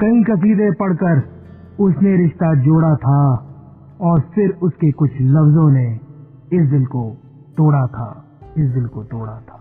कई कसीदे पढ़कर उसने रिश्ता जोड़ा था और फिर उसके कुछ लफ्जों ने इस दिल को तोड़ा था, इस दिल को तोड़ा था।